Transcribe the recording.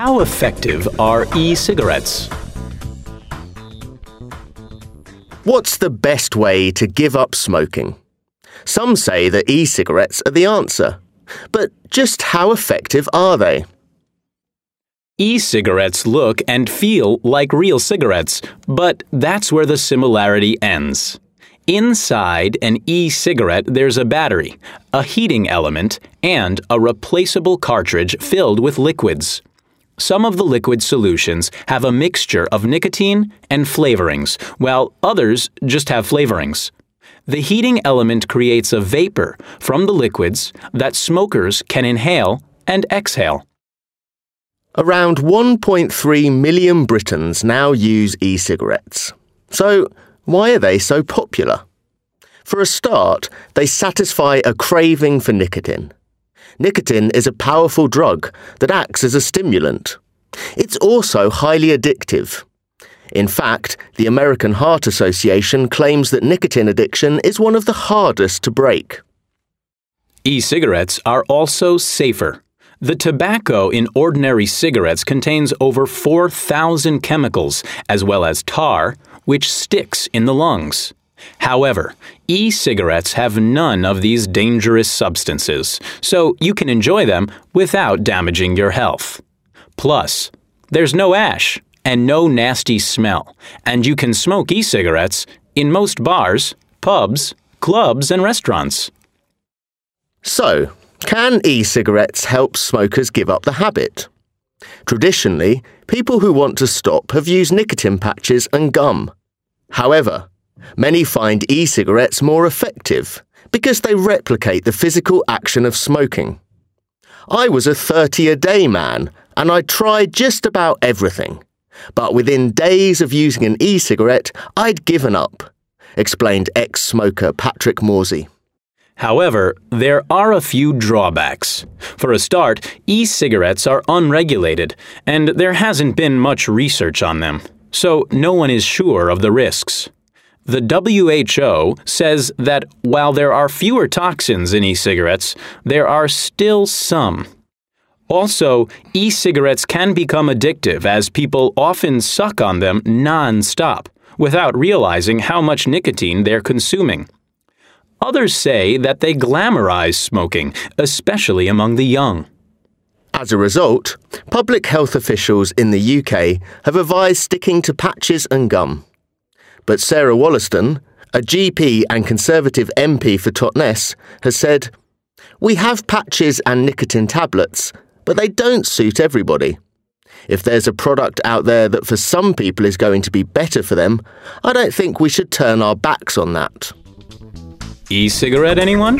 How effective are e cigarettes? What's the best way to give up smoking? Some say that e cigarettes are the answer. But just how effective are they? E cigarettes look and feel like real cigarettes, but that's where the similarity ends. Inside an e cigarette, there's a battery, a heating element, and a replaceable cartridge filled with liquids. Some of the liquid solutions have a mixture of nicotine and flavorings, while others just have flavorings. The heating element creates a vapor from the liquids that smokers can inhale and exhale. Around 1.3 million Britons now use e cigarettes. So, why are they so popular? For a start, they satisfy a craving for nicotine. Nicotine is a powerful drug that acts as a stimulant. It's also highly addictive. In fact, the American Heart Association claims that nicotine addiction is one of the hardest to break. E cigarettes are also safer. The tobacco in ordinary cigarettes contains over 4,000 chemicals, as well as tar, which sticks in the lungs. However, e cigarettes have none of these dangerous substances, so you can enjoy them without damaging your health. Plus, there's no ash and no nasty smell, and you can smoke e cigarettes in most bars, pubs, clubs, and restaurants. So, can e cigarettes help smokers give up the habit? Traditionally, people who want to stop have used nicotine patches and gum. However, many find e cigarettes more effective because they replicate the physical action of smoking. I was a 30 a day man and I tried just about everything. But within days of using an e cigarette, I'd given up, explained ex smoker Patrick Morsey. However, there are a few drawbacks. For a start, e cigarettes are unregulated, and there hasn't been much research on them, so no one is sure of the risks. The WHO says that while there are fewer toxins in e cigarettes, there are still some. Also, e cigarettes can become addictive as people often suck on them non stop without realizing how much nicotine they're consuming. Others say that they glamorize smoking, especially among the young. As a result, public health officials in the UK have advised sticking to patches and gum. But Sarah Wollaston, a GP and Conservative MP for Totnes, has said, We have patches and nicotine tablets, but they don't suit everybody. If there's a product out there that for some people is going to be better for them, I don't think we should turn our backs on that. E cigarette, anyone?